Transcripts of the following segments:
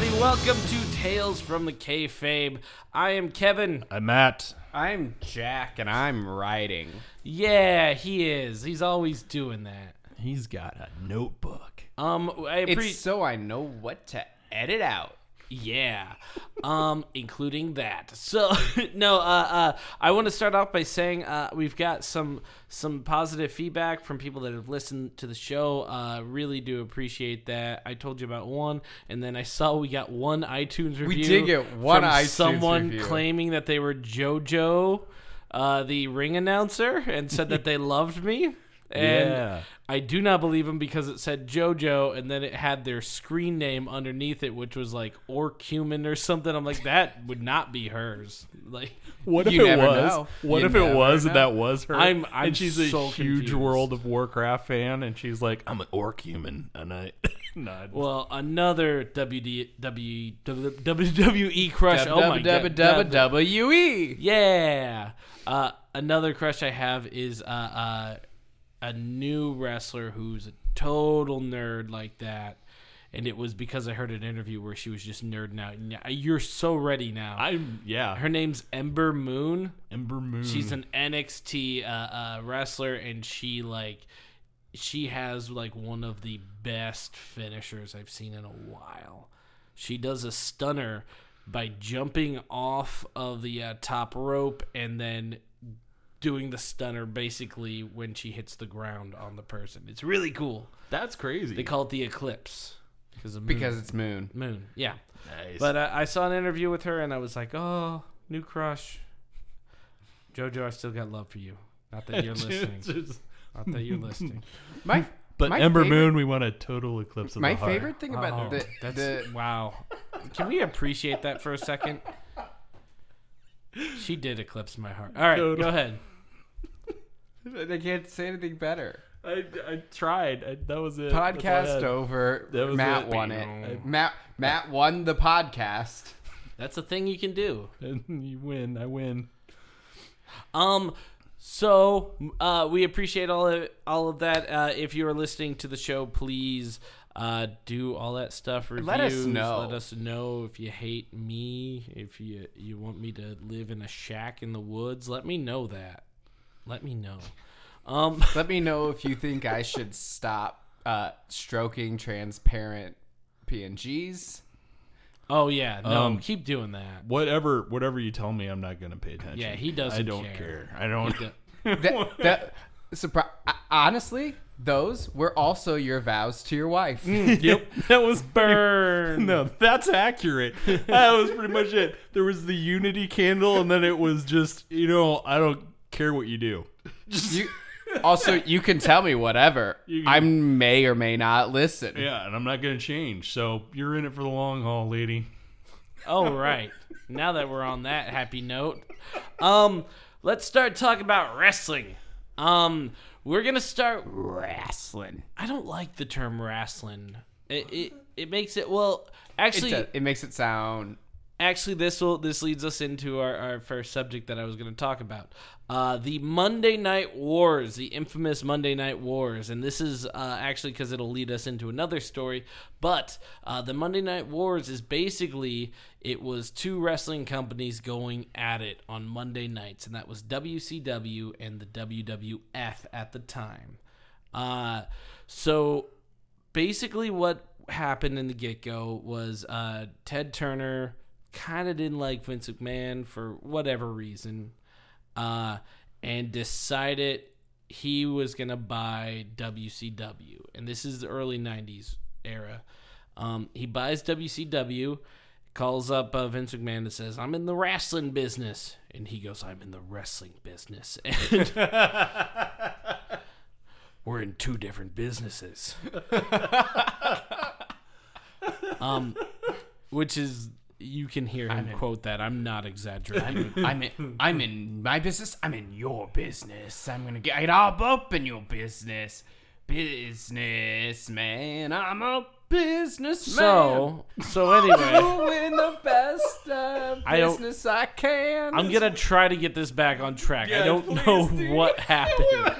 everybody. Welcome to Tales from the Kayfabe. I am Kevin. I'm Matt. I'm Jack and I'm writing. Yeah, he is. He's always doing that. He's got a notebook. Um, I It's appreciate. so I know what to edit out. Yeah, um, including that. So no, uh, uh, I want to start off by saying uh, we've got some some positive feedback from people that have listened to the show. Uh, really do appreciate that. I told you about one, and then I saw we got one iTunes review. We did get one from iTunes someone review. claiming that they were JoJo, uh, the ring announcer, and said that they loved me. And Yeah. I do not believe him because it said JoJo and then it had their screen name underneath it, which was like Orcumin or something. I'm like, that would not be hers. Like, What if it was? know. What You if it never was and that was her? I'm- I'm and she's a huge confused. World of Warcraft fan, and she's like, I'm an orc human, and I. no, well, another WD, W, W, WWE crush. oh my god, WWE. Yeah. Uh, another crush I have is uh, uh, a new wrestler who's a total nerd like that. And it was because I heard an interview where she was just nerding out. You're so ready now. I'm yeah. Her name's Ember Moon. Ember Moon. She's an NXT uh, uh, wrestler, and she like she has like one of the best finishers I've seen in a while. She does a stunner by jumping off of the uh, top rope and then doing the stunner basically when she hits the ground on the person. It's really cool. That's crazy. They call it the eclipse because of moon. Because it's Moon. moon. Yeah. nice. But uh, I saw an interview with her and I was like, oh, new crush. Jojo, I still got love for you. Not that you're listening. Not that you're listening. My but my Ember favorite- Moon, we want a total eclipse of My the heart. My favorite thing about Oh, the, that's the wow. Can we appreciate that for a second? She did eclipse my heart. All right, Totally. go ahead. I can't say anything better. I, I tried. I, that was it. That's all I Podcast had. over. That was Matt it. won Bing. it. Matt Matt won the podcast. That's a thing you can do. And you win. I win. Um, so uh, we appreciate all of all of that. Uh, if you are listening to the show, please uh, do all that stuff. Reviews. Let us know. Let us know if you hate me. If you you want me to live in a shack in the woods, let me know that. Let me know. Um, Let me know if you think I should stop uh, stroking transparent PNGs. oh yeah, no, Um, keep doing that. Whatever, whatever you tell me, I'm not gonna pay attention. Yeah, he doesn't I don't care. care. I don't. He do- That, that surpri- honestly, those were also your vows to your wife. yep, that was Burn. No, that's accurate. That was pretty much it. There was the unity candle, and then it was just, you know, I don't care what you do. Just You, also, you can tell me whatever. You can- I may or may not listen. yeah, and I'm not gonna change. So you're in it for the long haul, lady. Oh right. Now that we're on that happy note, um, let's start talking about wrestling. Um, we're gonna start Wrestling. I don't like the term wrestling. It it, it makes it well. It, Actually, does- it makes it sound. Actually, this will this leads us into our, our first subject that I was going to talk about. Uh, the Monday Night Wars, the infamous Monday Night Wars, and this is uh, actually because it'll lead us into another story. But uh, the Monday Night Wars is basically it was two wrestling companies going at it on Monday nights, and that was WCW and the WWF at the time. Uh, so basically what happened in the get-go was uh, ted turner kind of didn't like vince mcmahon for whatever reason uh, and decided he was going to buy wcw and this is the early 90s era. Um, he buys wcw calls up uh, vince mcmahon and says i'm in the wrestling business. And he goes i'm in the wrestling business. And we're in two different businesses. um, which is you can hear him quote that. I'm not exaggerating. I'm in, I'm in my business. I'm in your business. I'm gonna get all up in your business, business man. I'm a businessman. so, so anyway, doing the best uh, I don't- business I can. I'm gonna try to get this back on track. I Yeah, don't please know what happened.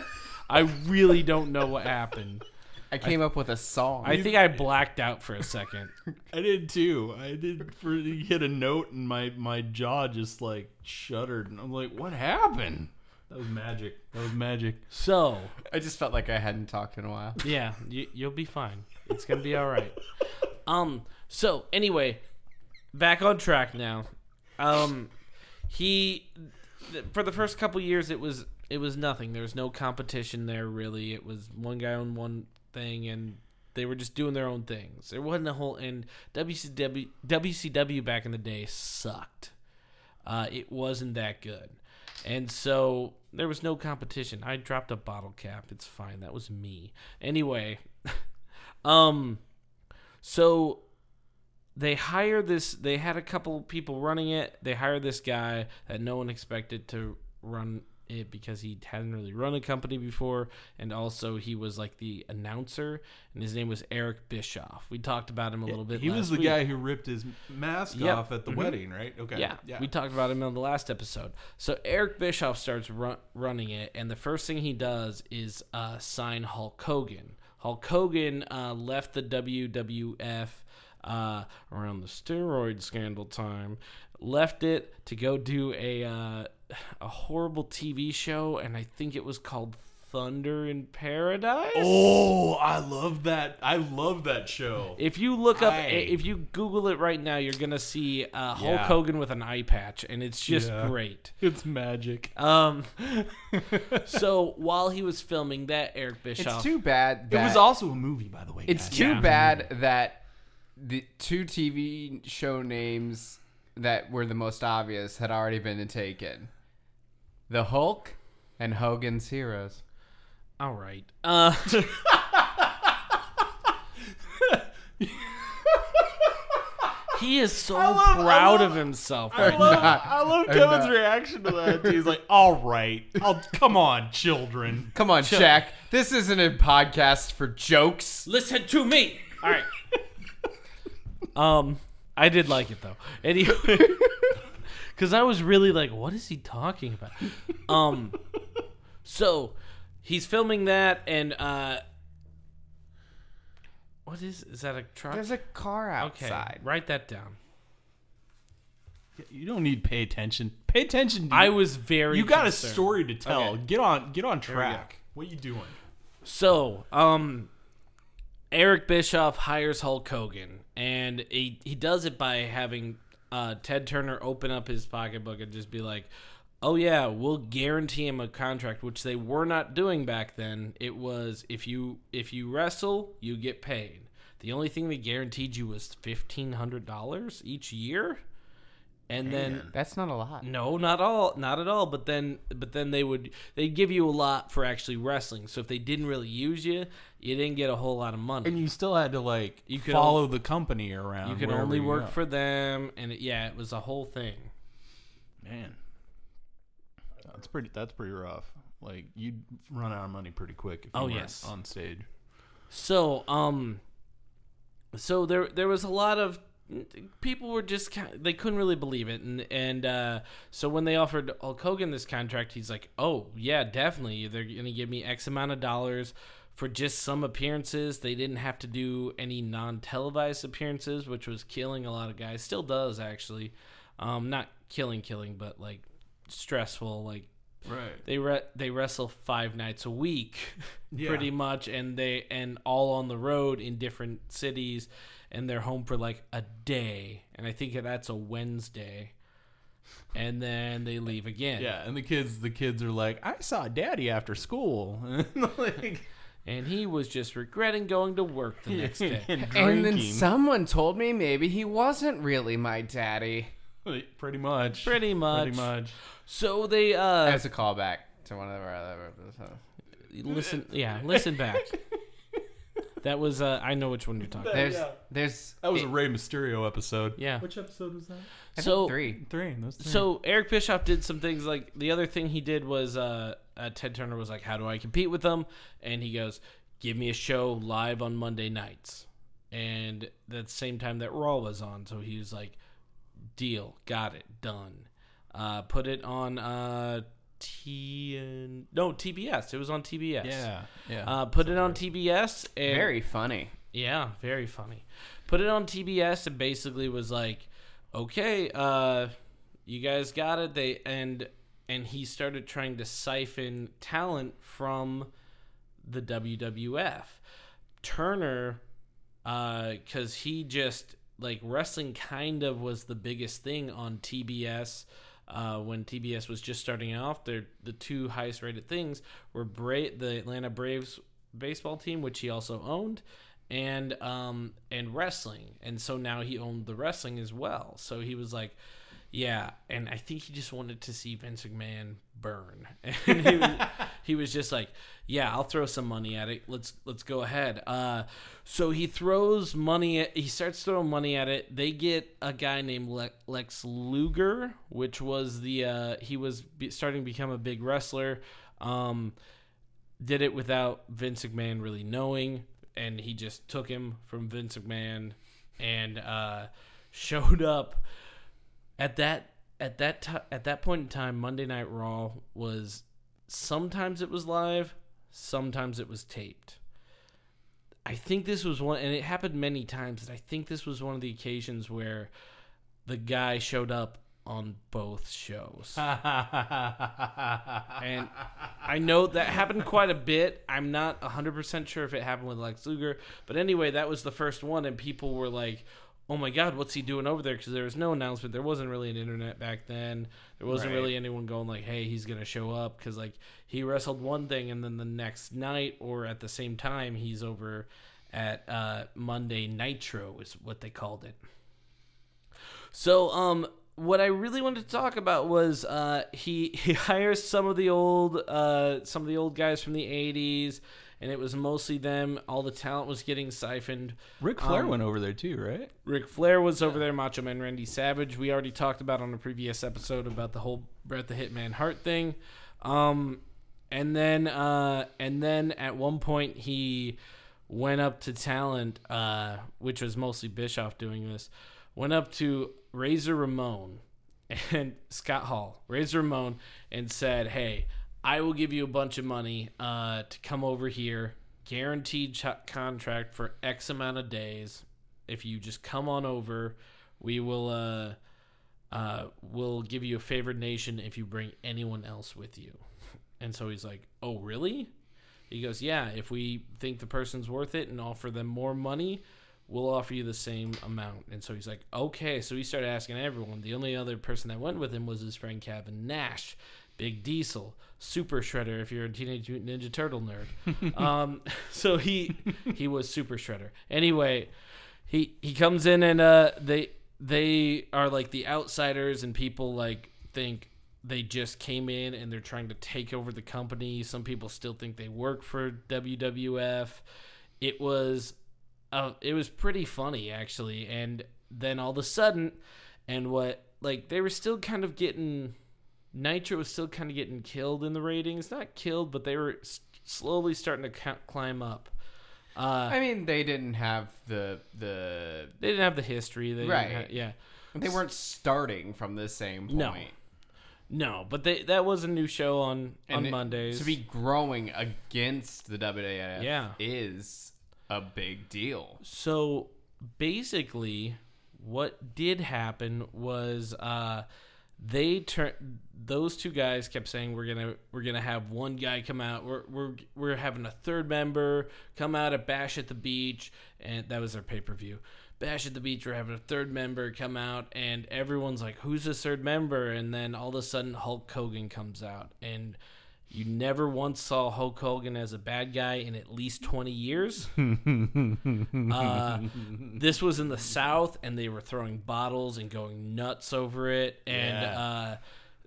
I really don't know what happened. I came up with a song. I think I blacked out for a second. I did too. I did for he hit a note and my my jaw just like shuddered and I'm like, what happened? That was magic. That was magic. So I just felt like I hadn't talked in a while. yeah, you, you'll be fine. It's gonna be all right. Um. So anyway, back on track now. Um, he th- for the first couple years it was it was nothing. There was no competition there really. It was one guy on one thing and. They were just doing their own things. There wasn't a whole and WCW WCW back in the day sucked. Uh, it wasn't that good, and so there was no competition. I dropped a bottle cap. It's fine. That was me. Anyway, um, so they hire this. They had a couple people running it. They hired this guy that no one expected to run it because he hadn't really run a company before, and also he was like the announcer, and his name was Eric Bischoff. We talked about him a little bit. He was the week. guy who ripped his mask Yep. off at the wedding, right? Okay. Yeah, we talked about him on the last episode. So Eric Bischoff starts run, running it, and the first thing he does is uh, sign Hulk Hogan. Hulk Hogan uh, left the WWF uh, around the steroid scandal time, left it to go do a uh, a horrible TV show, and I think it was called Thunder in Paradise. Oh, I love that. I love that show. If you look up, I- if you Google it right now, you're gonna see uh, Hulk Yeah. Hogan with an eye patch, and it's just Yeah. great. It's magic. Um, so while he was filming that, Eric It's too bad. It was also a movie, by the way. It's guys. too Yeah. bad that the two TV show names that were the most obvious had already been taken. The Hulk and Hogan's Heroes. All right. Uh, he is so love- I proud love- of himself. I right love, not. I love I'm Kevin's not. reaction to that. He's like, "All right, I'll come on, children." Come on, Jack. This isn't a podcast for jokes. Listen to me. All right. um, I did like it though. Anyway, because I was really like, what is he talking about? Um, so he's filming that, and uh, what is is that a truck? There's a car okay, outside. write that down. You don't need pay attention. Pay attention. To I was very. You got a concerned. story to tell. Okay. Get on. Get on we go. track. What you doing? So, um, Eric Bischoff hires Hulk Hogan, and he he does it by having uh, Ted Turner open up his pocketbook and just be like, "Oh yeah, we'll guarantee him a contract," which they were not doing back then. It was if you if you wrestle, you get paid. The only thing they guaranteed you was fifteen hundred dollars each year, and then That's not a lot. no, not all, not at all. But then, but then they would they give you a lot for actually wrestling. So if they didn't really use you, you didn't get a whole lot of money. And you still had to like You could follow the company around. you could only work go. for them, and it, yeah, it was a whole thing. man. That's pretty. That's pretty rough. Like you'd run out of money pretty quick if you Oh, yes. on stage. So, um, so there there was a lot of people were just kind they couldn't really believe it, and and uh, so when they offered Hulk Hogan this contract, he's like, oh yeah, definitely, they're gonna give me X amount of dollars for just some appearances. They didn't have to do any non televised appearances, which was killing a lot of guys. Still does actually, um, not killing killing, but like stressful, like Right. they re- they wrestle five nights a week Yeah. pretty much and they and all on the road in different cities and they're home for like a day and i think that's a wednesday and then they leave again Yeah, and the kids, the kids are like, "I saw Daddy after school," like, and he was just regretting going to work the next day and And then someone told me maybe he wasn't really my daddy. Pretty much, pretty much pretty much. so they uh As a callback to one of our other episodes. listen yeah listen back that was uh i know which one you're talking about There's, Yeah. there's. That was it- a Rey Mysterio episode. yeah Which episode was that? I think so three. Three. Those three. So Eric Bischoff did some things like the other thing he did was uh, uh, Ted Turner was like, "How do I compete with them?" And he goes, "Give me a show live on Monday nights." And at the same time that Raw was on, so he was like, "Deal, got it, done." Uh, put it on uh, T and no TBS. It was on TBS. Yeah, yeah. Uh, put it on TBS and Very funny. yeah, very funny. Put it on TBS and basically was like, okay, uh, you guys got it. They and and he started trying to siphon talent from the WWF. Turner, because he just like wrestling kind of was the biggest thing on TBS. Uh, when TBS was just starting off, they the two highest rated things were Bra- the Atlanta Braves baseball team, which he also owned, and um, and wrestling. And so now he owned the wrestling as well. So he was like, yeah. And I think he just wanted to see Vince McMahon burn. And he was, he was just like, yeah, I'll throw some money at it. Let's let's go ahead. Uh, so he throws money. At, he starts throwing money at it. They get a guy named Le- Lex Luger, which was the uh, he was be- starting to become a big wrestler. Um, did it without Vince McMahon really knowing, and he just took him from Vince McMahon and uh, showed up at that at that ti at that point in time. Monday Night Raw was sometimes it was live, sometimes it was taped. I think this was one, and it happened many times. And I think this was one of the occasions where the guy showed up on both shows. And I know that happened quite a bit. I'm not 100% sure if it happened with Lex Luger. But anyway, that was the first one. And people were like, oh my God, what's he doing over there? Because there was no announcement. There wasn't really an internet back then. There wasn't Right. really anyone going like, hey, he's going to show up. Because like he wrestled one thing and then the next night or at the same time, he's over at uh, Monday Nitro, is what they called it. So, um, what I really wanted to talk about was uh, he he hires some of the old uh, some of the old guys from the '80s, and it was mostly them. All the talent was getting siphoned. Ric Flair Um, went over there too, right? Ric Flair was over there. Macho Man Randy Savage. We already talked about on a previous episode about the whole Bret the Hitman Hart thing. Um, and then uh, and then at one point he went up to talent, uh, which was mostly Bischoff doing this. Went up to Razor Ramon and Scott Hall, Razor Ramon, and said, "Hey, I will give you a bunch of money uh, to come over here, guaranteed ch- contract for X amount of days. If you just come on over, we will uh, uh, we'll give you a favored nation if you bring anyone else with you." And so he's like, "Oh, really?" He goes, "Yeah. If we think the person's worth it and offer them more money." We'll offer you the same amount. And so he's like, okay. So he started asking everyone. The only other person that went with him was his friend Kevin Nash, Big Diesel, Super Shredder. If you're a Teenage Mutant Ninja Turtle nerd, um, so he he was Super Shredder. Anyway, he he comes in and uh, they they are like the outsiders, and people like think they just came in and they're trying to take over the company. Some people still think they work for WWF. It was uh, it was pretty funny actually and then all of a sudden and what like they were still kind of getting nitro was still kind of getting killed in the ratings not killed but they were s- slowly starting to climb up uh, I mean, they didn't have the the they didn't have the history they Right. yeah they weren't starting from the same point. No. no but they that was a new show on on it- mondays to be growing against the WWF Yeah. is a big deal. So basically, what did happen was uh, they turned those two guys kept saying we're gonna we're gonna have one guy come out we're we're we're having a third member come out at Bash at the Beach and that was their pay per view. Bash at the Beach, we're having a third member come out, and everyone's like, "Who's this third member?" And then all of a sudden, Hulk Hogan comes out, and you never once saw Hulk Hogan as a bad guy in at least 20 years. uh, this was in the South, and they were throwing bottles and going nuts over it. And Yeah. uh,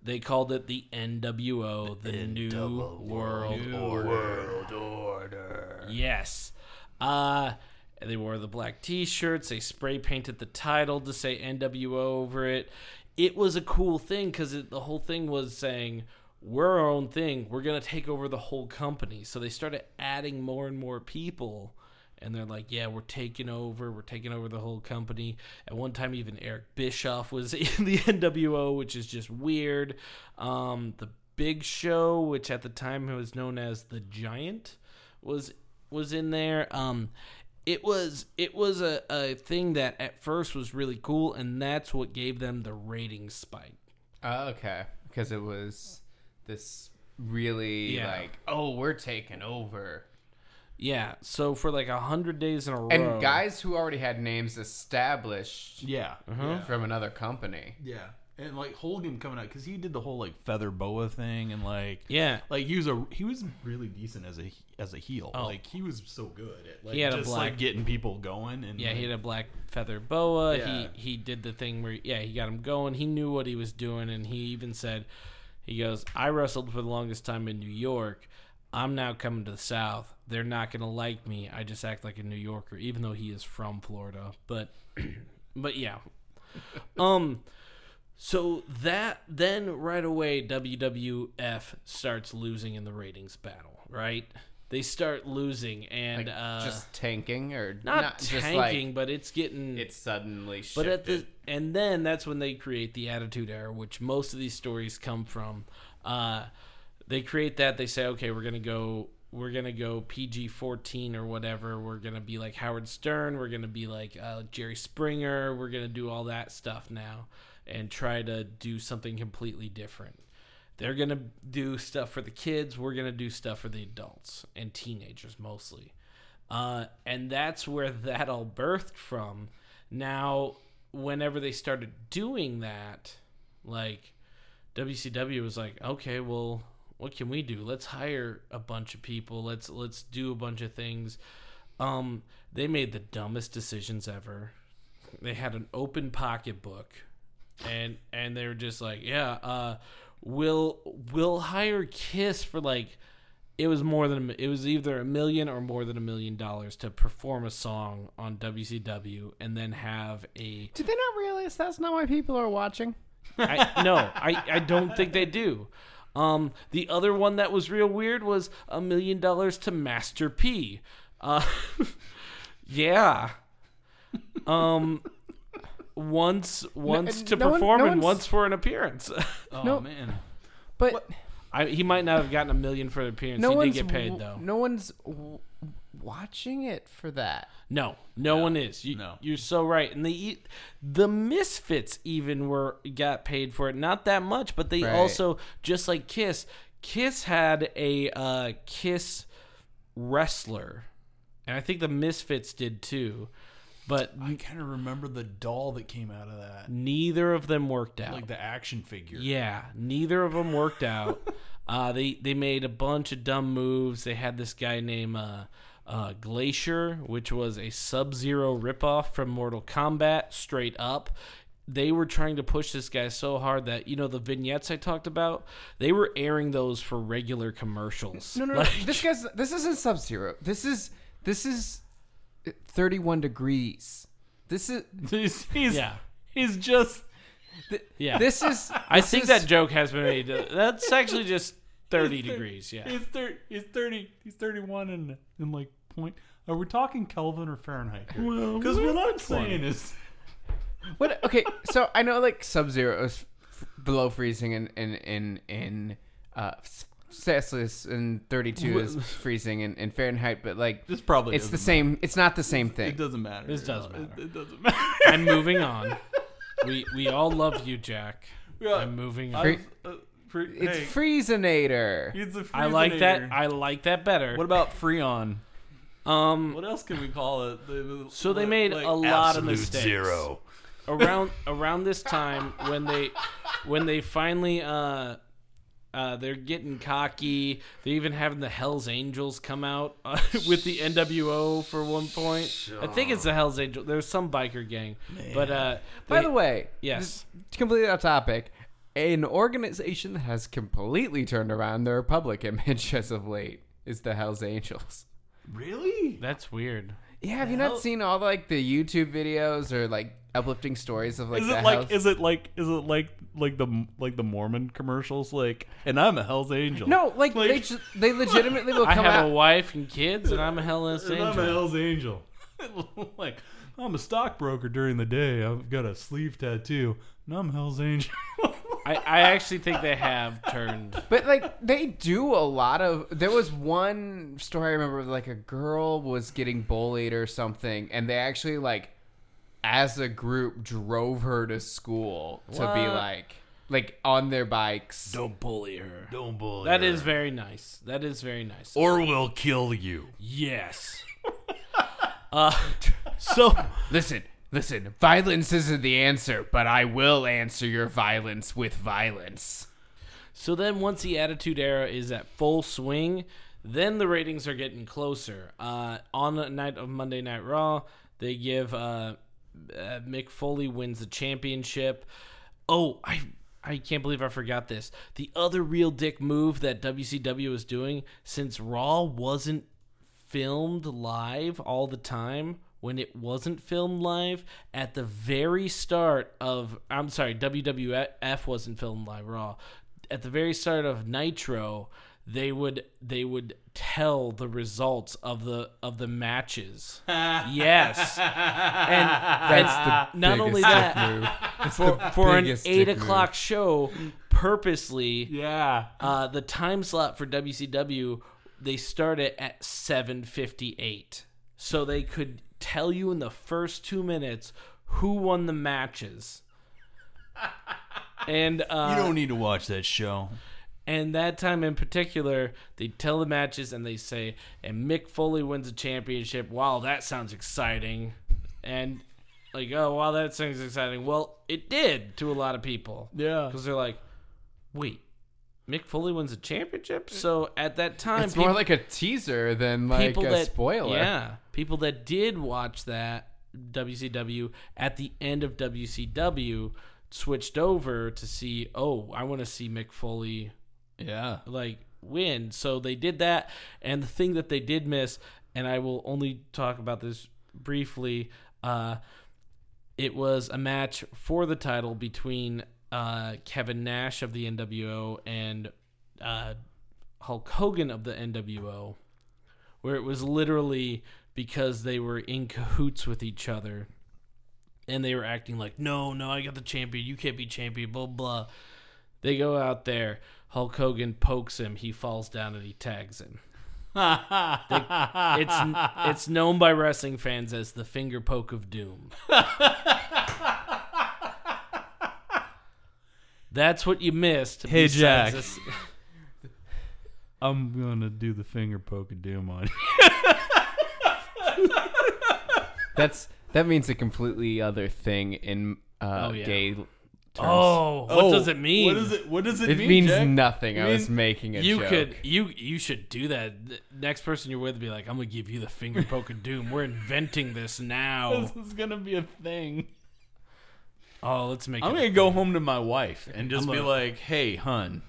they called it the NWO, the New World Order. Yes. Uh, they wore the black t shirts. They spray painted the title to say NWO over it. It was a cool thing because the whole thing was saying, we're our own thing. We're going to take over the whole company. So they started adding more and more people. And they're like, yeah, we're taking over. We're taking over the whole company. At one time, even Eric Bischoff was in the NWO, which is just weird. Um, the Big Show, which at the time was known as the Giant, was was in there. Um, it was it was a, a thing that at first was really cool, and that's what gave them the ratings spike. Oh, okay, because it was this really Yeah. like, oh, we're taking over. Yeah, so for like a hundred days in a row, And guys who already had names established Yeah. Uh-huh. yeah. from another company. Yeah. And like Hogan coming out because he did the whole like feather boa thing and like yeah, like he was a he was really decent as a as a heel. Oh. Like he was so good at like He had a just black- like getting people going and Yeah, he had a black feather boa. Yeah. He he did the thing where yeah, he got him going. He knew what he was doing, and he even said, he goes, "I wrestled for the longest time in New York. I'm now coming to the South. They're not gonna like me. I just act like a New Yorker, even though he is from Florida. But but yeah, um." So that then right away WWF starts losing in the ratings battle, right? They start losing and Like, uh just tanking or not, just tanking, like but it's getting it's suddenly shifted. but at the and then that's when they create the Attitude Era, which most of these stories come from. Uh, they create that. They say, okay, we're gonna go, we're gonna go PG fourteen or whatever. We're gonna be like Howard Stern. We're gonna be like uh, Jerry Springer. We're gonna do all that stuff now and try to do something completely different. They're gonna do stuff for the kids. We're gonna do stuff for the adults and teenagers mostly. Uh, and that's where that all birthed from. Now, whenever they started doing that, like WCW was like, okay, well, what can we do? Let's hire a bunch of people. Let's let's do a bunch of things. Um, they made the dumbest decisions ever. They had an open pocketbook, and and they were just like, yeah, uh, we'll we'll hire Kiss for like it was more than it was either a million or more than a million dollars to perform a song on WCW and then have a Did they not realize that's not why people are watching? I, no I, I don't think they do. Um the other one that was real weird was a million dollars to Master P. Uh yeah. Um once once to no one- perform no and once for an appearance Oh No. man. But I, he might not have gotten a million for an appearance no he did get paid though No one's w- watching it for that. No, no, one is. You, no. You're so right. And the the Misfits even were got paid for it. Not that much, but they Right. also just like Kiss. Kiss had a uh, Kiss wrestler, and I think the Misfits did too. But I kind of remember the doll that came out of that, neither of them worked out. like the action figure. Yeah, neither of them worked out. uh, they they made a bunch of dumb moves. They had this guy named uh, uh, Glacier, which was a Sub Zero ripoff from Mortal Kombat, straight up. They were trying to push this guy so hard that you know the vignettes I talked about. They were airing those for regular commercials. No, no, no. Like- this guy's this isn't Sub Zero. This is this is thirty one degrees. This is he's he's, Yeah. he's just yeah, this is. I think is- that joke has been made. That's actually just thirty degrees. Yeah. he's thir- he's thirty he's thirty one and and like point. Are we talking Kelvin or Fahrenheit? Well, Because what I'm saying is, What? Okay, so I know like Sub Zero is f- below freezing, and in in in uh, Celsius and thirty two is freezing in, in Fahrenheit, but like this probably it's the doesn't same. It's not the same thing. It doesn't matter. This does It- matter. It, doesn't matter. I'm moving on. We we all love you, Jack. Yeah. I'm moving I on. Free- was, uh, free, It's hey, Freezinator. he's a I like that. Freezinator. I like that better. What about Freon? um, What else can we call it? The- So they made like a lot of absolute mistakes. Zero. around around this time when they when they finally uh uh, they're getting cocky. They're even having the Hell's Angels come out uh, with the NWO for one point. I think it's the Hell's Angel. There's some biker gang, but uh, By the way, yes, this- completely off topic. An organization that has completely turned around their public image as of late is the Hell's Angels. Really? that's weird. Yeah, have you not seen all like the YouTube videos or like uplifting stories of like is the it like Hells- is it like is it like like the like the Mormon commercials like and I'm a Hell's Angel. no, like, Like- they just, they legitimately will I come have out. a wife and kids, and I'm a Hell's and I'm a Angel. Hell's Angel. like I'm a stockbroker during the day. I've got a sleeve tattoo. And I'm Hell's Angel. I, I actually think they have turned. But like they do a lot of. There was one story I remember, like a girl was getting bullied or something, and they actually like, as a group, drove her to school to be like, like on their bikes. Don't bully her. Don't bully That her. is very nice. That is very nice. Or we'll kill you. yes. uh, so Listen, listen. Violence isn't the answer, but I will answer your violence with violence. So then, once the Attitude Era is at full swing, then the ratings are getting closer. Uh, on the night of Monday Night Raw, they give uh, uh, Mick Foley wins the championship. Oh, I I can't believe I forgot this. The other real dick move that WCW was doing since Raw wasn't filmed live all the time when it wasn't filmed live at the very start of I'm sorry WWF wasn't filmed live Raw. At the very start of Nitro they would they would tell the results of the of the matches. Yes. And That's the not only that for, for an eight move. o'clock show purposely Yeah. uh, the time slot for WCW they started at 7:58, so they could tell you in the first two minutes who won the matches. And uh, You don't need to watch that show. and that time in particular, they tell the matches and they say, and Mick Foley wins a championship. Wow, that sounds exciting. And like, oh, wow, that sounds exciting. Well, it did to a lot of people. Yeah. Because they're like, wait, Mick Foley wins a championship? So at that time, It's more like a teaser than like a that, spoiler. Yeah, people that did watch that WCW at the end of WCW switched over to see. Oh, I want to see Mick Foley Yeah. like win. So they did that, and the thing that they did miss, and I will only talk about this briefly. Uh, it was a match for the title between uh, Kevin Nash of the NWO and uh, Hulk Hogan of the NWO, where it was literally because they were in cahoots with each other. And they were acting like, no, no, I got the champion. You can't be champion. Blah blah. They go out there. Hulk Hogan pokes him. He falls down and he tags him. It's it's known by wrestling fans as the finger poke of doom. That's what you missed. Hey, Jack. I'm gonna do the finger poke of doom on you. That's that means a completely other thing in uh, Oh, yeah. gay terms. Oh, what does it mean? What does it? What does it, it mean? means Jack? nothing. I You was mean- making a you joke. could you you should do that. The next person you're with be like, I'm gonna give you the finger poke of doom. We're inventing this now. This is gonna be a thing. Oh, let's make I'm it. gonna go home to my wife and just I'm be a- like, "Hey, hun,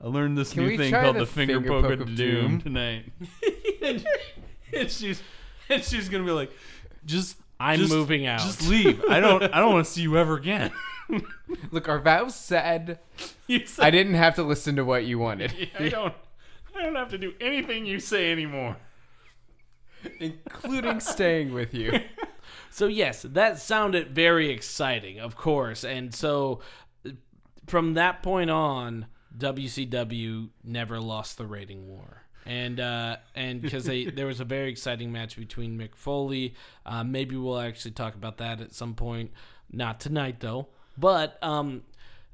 I learned this Can new we thing try called the the finger, finger poke, poke of of doom, doom?" tonight." and, and she's and she's gonna be like, "Just, I'm just- moving out." Just leave. I don't. I don't want to see you ever again." Look, our vows said said, I didn't have to listen to what you wanted, I don't. I don't have to do anything you say anymore. including staying with you. So yes, that sounded very exciting, of course. And so uh, from that point on, WCW never lost the rating war. And uh, and because they there was a very exciting match between Mick Foley. Uh, maybe we'll actually talk about that at some point. Not tonight though. But um,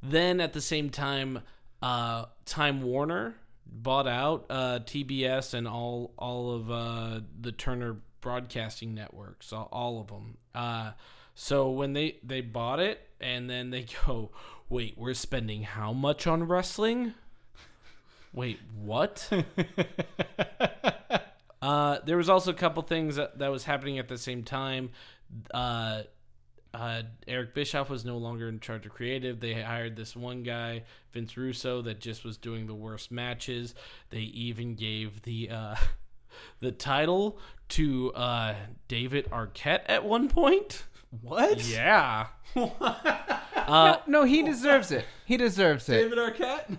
then at the same time, uh, Time Warner bought out uh, TBS and all all of uh, the Turner Broadcasting networks, all, all of them. Uh, so when they they bought it, and then they go, wait, we're spending how much on wrestling? Wait, what? uh, there was also a couple things that, that was happening at the same time. Uh, uh, Eric Bischoff was no longer in charge of creative. They hired this one guy, Vince Russo, that just was doing the worst matches. They even gave the uh, the title to uh, David Arquette at one point. What? Yeah. uh, no, he deserves it. He deserves it. David Arquette.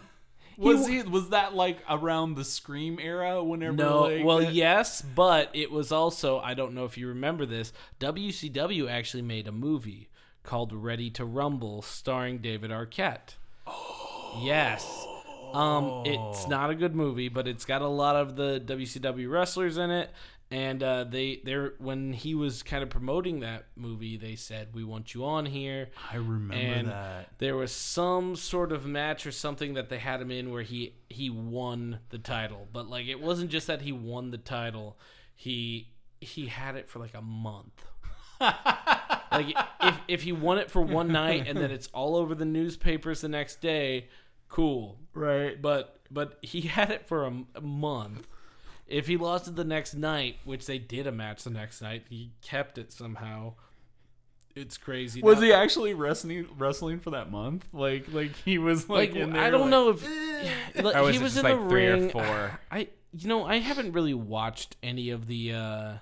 Was he, Was that like around the Scream era? Whenever No, like, well, that- yes, but it was also I don't know if you remember this. WCW actually made a movie called Ready to Rumble, starring David Arquette. Oh. Yes. Um, it's not a good movie, but it's got a lot of the WCW wrestlers in it. And uh, they, they're when he was kind of promoting that movie, they said, "We want you on here." I remember and that. there was some sort of match or something that they had him in where he he won the title, but like it wasn't just that he won the title, he he had it for like a month. like if if he won it for one night and then it's all over the newspapers the next day, cool. Right. But but he had it for a month. If he lost it the next night, which they did a match the next night, he kept it somehow. It's crazy. Was Now- he actually wrestling wrestling for that month? Like like he was like, like, in there, I don't like- know if like, was he was in like the three or ring. four? I you know I haven't really watched any of the uh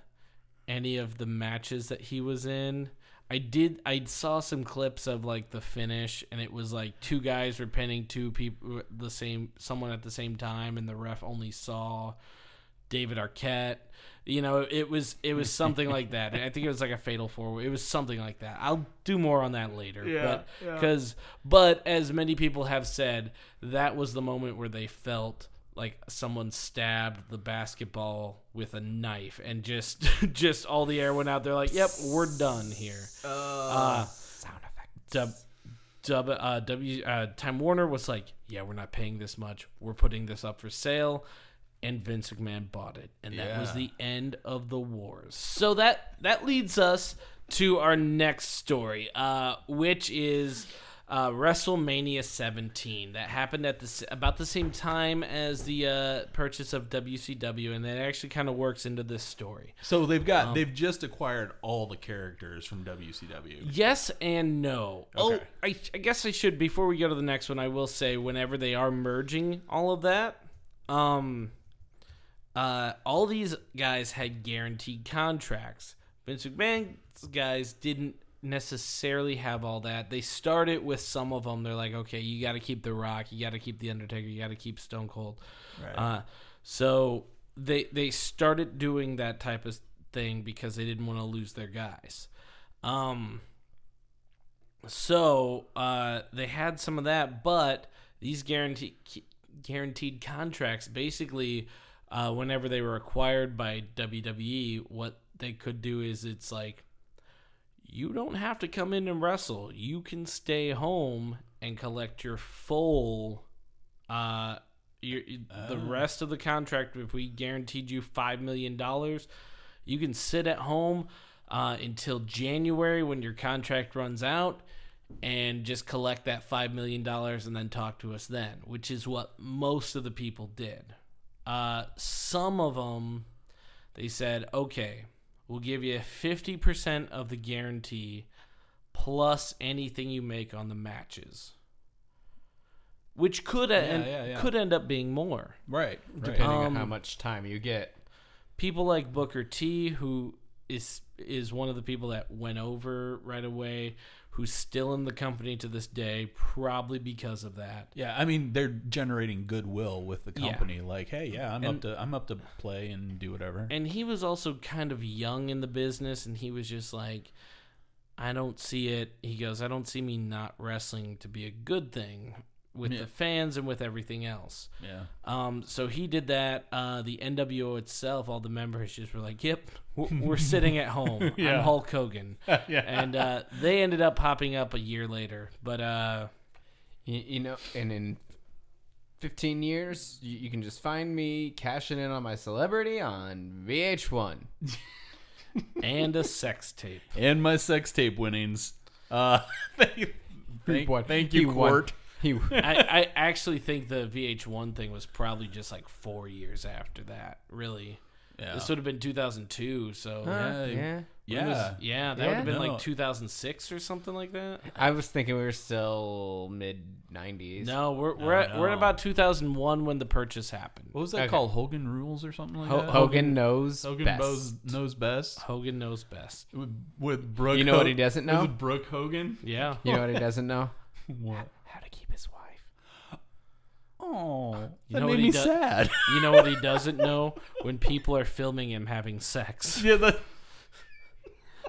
any of the matches that he was in. I did. I saw some clips of like the finish, and it was like two guys were pinning two people, the same someone at the same time, and the ref only saw David Arquette. You know, it was it was something like that. I think it was like a fatal four. It was something like that. I'll do more on that later. Yeah, but yeah. because but as many people have said, that was the moment where they felt like someone stabbed the basketball with a knife and just just all the air went out. They're like, "Yep, we're done here." Uh, Sound effect. Dub, Dub, uh, W, uh, Time Warner was like, "Yeah, we're not paying this much. We're putting this up for sale." And Vince McMahon bought it, and that was the end of the wars. So that that leads us to our next story, uh, which is uh, WrestleMania 17. That happened at the about the same time as the uh, purchase of WCW, and that actually kind of works into this story. So they've got Um, they've just acquired all the characters from WCW. Yes and no. Okay. Oh, I, I guess I should before we go to the next one. I will say whenever they are merging all of that, um, uh, all these guys had guaranteed contracts. Vince McMahon's guys didn't necessarily have all that. They started with some of them. They're like, okay, you got to keep The Rock, you got to keep The Undertaker, you got to keep Stone Cold. Right. Uh, so they they started doing that type of thing because they didn't want to lose their guys. Um, so uh, they had some of that, but these guaranteed guaranteed contracts basically, uh, whenever they were acquired by WWE, what they could do is it's like you don't have to come in and wrestle. You can stay home and collect your full uh your the Oh. rest of the contract if we guaranteed you 5 million dollars, you can sit at home uh, until January when your contract runs out and just collect that 5 million dollars and then talk to us then, which is what most of the people did. Uh, some of them they said, "Okay, we'll give you 50% of the guarantee plus anything you make on the matches." Which could en- yeah, yeah. could end up being more. right. Right. Depending on Um, how much time you get. People like Booker T, who is is one of the people that went over right away, who's still in the company to this day, probably because of that. Yeah, I mean they're generating goodwill with the Yeah. company. Like, hey, yeah, I'm And- up to I'm up to play and do whatever. And he was also kind of young in the business, and he was just like, I don't see it. He goes, I don't see me not wrestling to be a good thing with Yeah. the fans and with everything else. yeah. Um, so he did that. Uh, the NWO itself, all the members just were like, "Yep, we're, we're sitting at home. Yeah. I'm Hulk Hogan," yeah. and uh, they ended up popping up a year later. But uh, You, you know, and in 15 years, you, you can just find me cashing in on my celebrity on VH1. and a sex tape. and my sex tape winnings. Uh, thank, thank, won. thank He you, won. Court. He, I, I actually think the VH1 thing was probably just like four years after that. Really, Yeah. this would have been 2002. So Yeah. yeah. Yeah. was- yeah, that Yeah? would have been No. like 2006 or something like that. I was thinking we were still mid 90s. No, we're we're No, at, we're at no. about 2001 when the purchase happened. what was that Okay. called? Hogan Rules or something like Ho- that? Hogan knows Hogan best. knows, knows best. Hogan knows best. With, with Brooke. You know what he doesn't know? Was it Brooke Hogan? Yeah. You know what he doesn't know? What? How to keep his wife. Oh, You that know made what he me do- sad. You know what he doesn't know? When people are filming him having sex. yeah, that,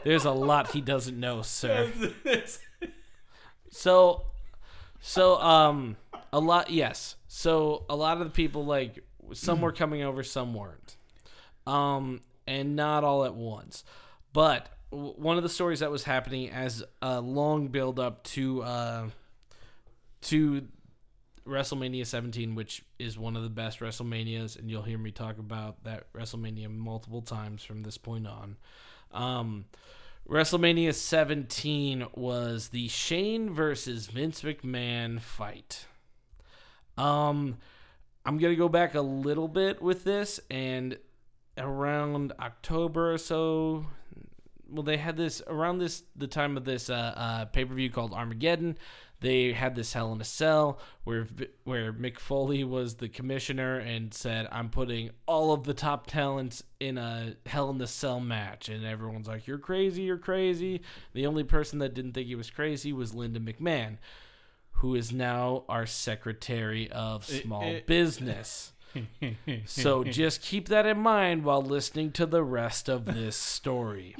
There's a lot he doesn't know, sir. So, so um, a lot. Yes. So a lot of the people like some were coming over, some weren't, um, and not all at once. But w- one of the stories that was happening as a long build up to uh, to WrestleMania 17, which is one of the best WrestleManias, and you'll hear me talk about that WrestleMania multiple times from this point on. Um, WrestleMania 17 was the Shane versus Vince McMahon fight. Um, I'm gonna go back a little bit with this, and around October or so, well, they had this around this the time of this uh, uh, pay per view called Armageddon. They had this Hell in a Cell where where Mick Foley was the commissioner and said, "I'm putting all of the top talents in a Hell in a Cell match," and everyone's like, "You're crazy, you're crazy." The only person that didn't think he was crazy was Linda McMahon, who is now our Secretary of Small eh. Business. So just keep that in mind while listening to the rest of this story.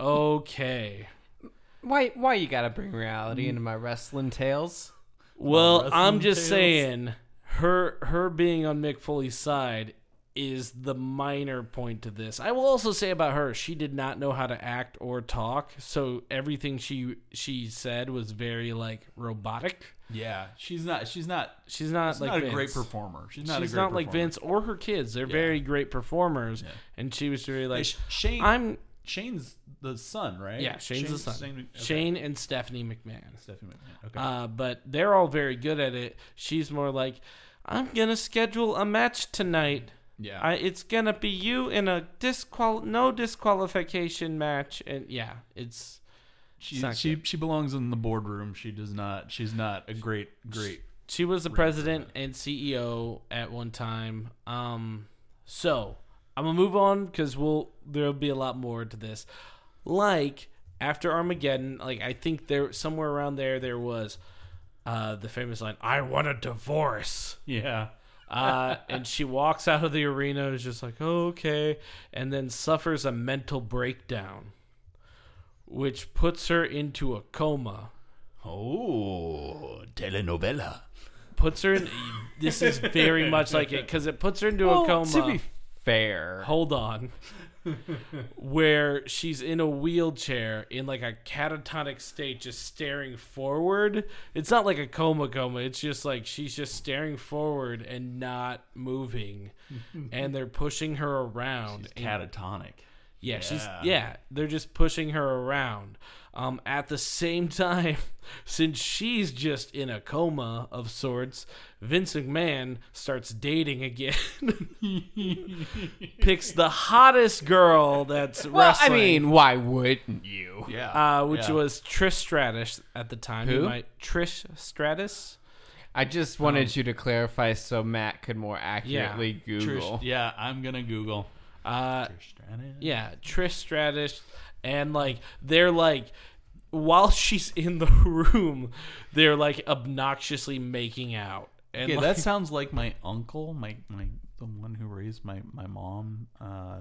Okay. Why? Why you gotta bring reality mm. into my wrestling tales? Well, wrestling I'm just tales. saying her her being on Mick Foley's side is the minor point to this. I will also say about her, she did not know how to act or talk, so everything she she said was very like robotic. Yeah, she's not. She's not. She's not She's like not Vince. a great performer. She's not. She's a great not like. Vince or her kids. They're very great performers, and she was very Hey, like, Sh- Shane. I'm Shane's the son, right? yeah, Shane's the son. Shane, okay. Shane and Stephanie McMahon. Stephanie McMahon. Okay. Uh, but they're all very good at it. She's more like, I'm gonna schedule a match tonight. yeah. I, it's gonna be you in a disqual no disqualification match, and yeah, it's she it's she she belongs in the boardroom. She does not. She's not a great great. she was the president and CEO at one time. Um, so I'm gonna move on because we'll there'll be a lot more to this. Like after Armageddon, like I think there somewhere around there there was uh, the famous line, "I want a divorce." Yeah. uh, and she walks out of the arena is just like oh, okay and then suffers a mental breakdown which puts her into a coma Oh, telenovela. puts her in this is very much like it because it puts her into Well, a coma to be fair, hold on where she's in a wheelchair in like a catatonic state just staring forward it's not like a coma coma it's just like she's just staring forward and not moving and they're pushing her around and- Catatonic. Yeah, she's Yeah. yeah. They're just pushing her around. Um, at the same time, since she's just in a coma of sorts, Vince McMahon starts dating again. Picks the hottest girl that's well, I mean, why wouldn't you? Yeah. uh, which yeah. was Trish Stratus at the time. You Who? might Trish Stratus. I just wanted you to clarify so Matt could more accurately Trish, Google. yeah, I'm gonna Google. Uh, Trish Stratus. Yeah, Trish Stratus, and like they're like, while she's in the room, they're like obnoxiously making out. And Yeah, like, that sounds like my uncle, my my the one who raised my my mom. Uh,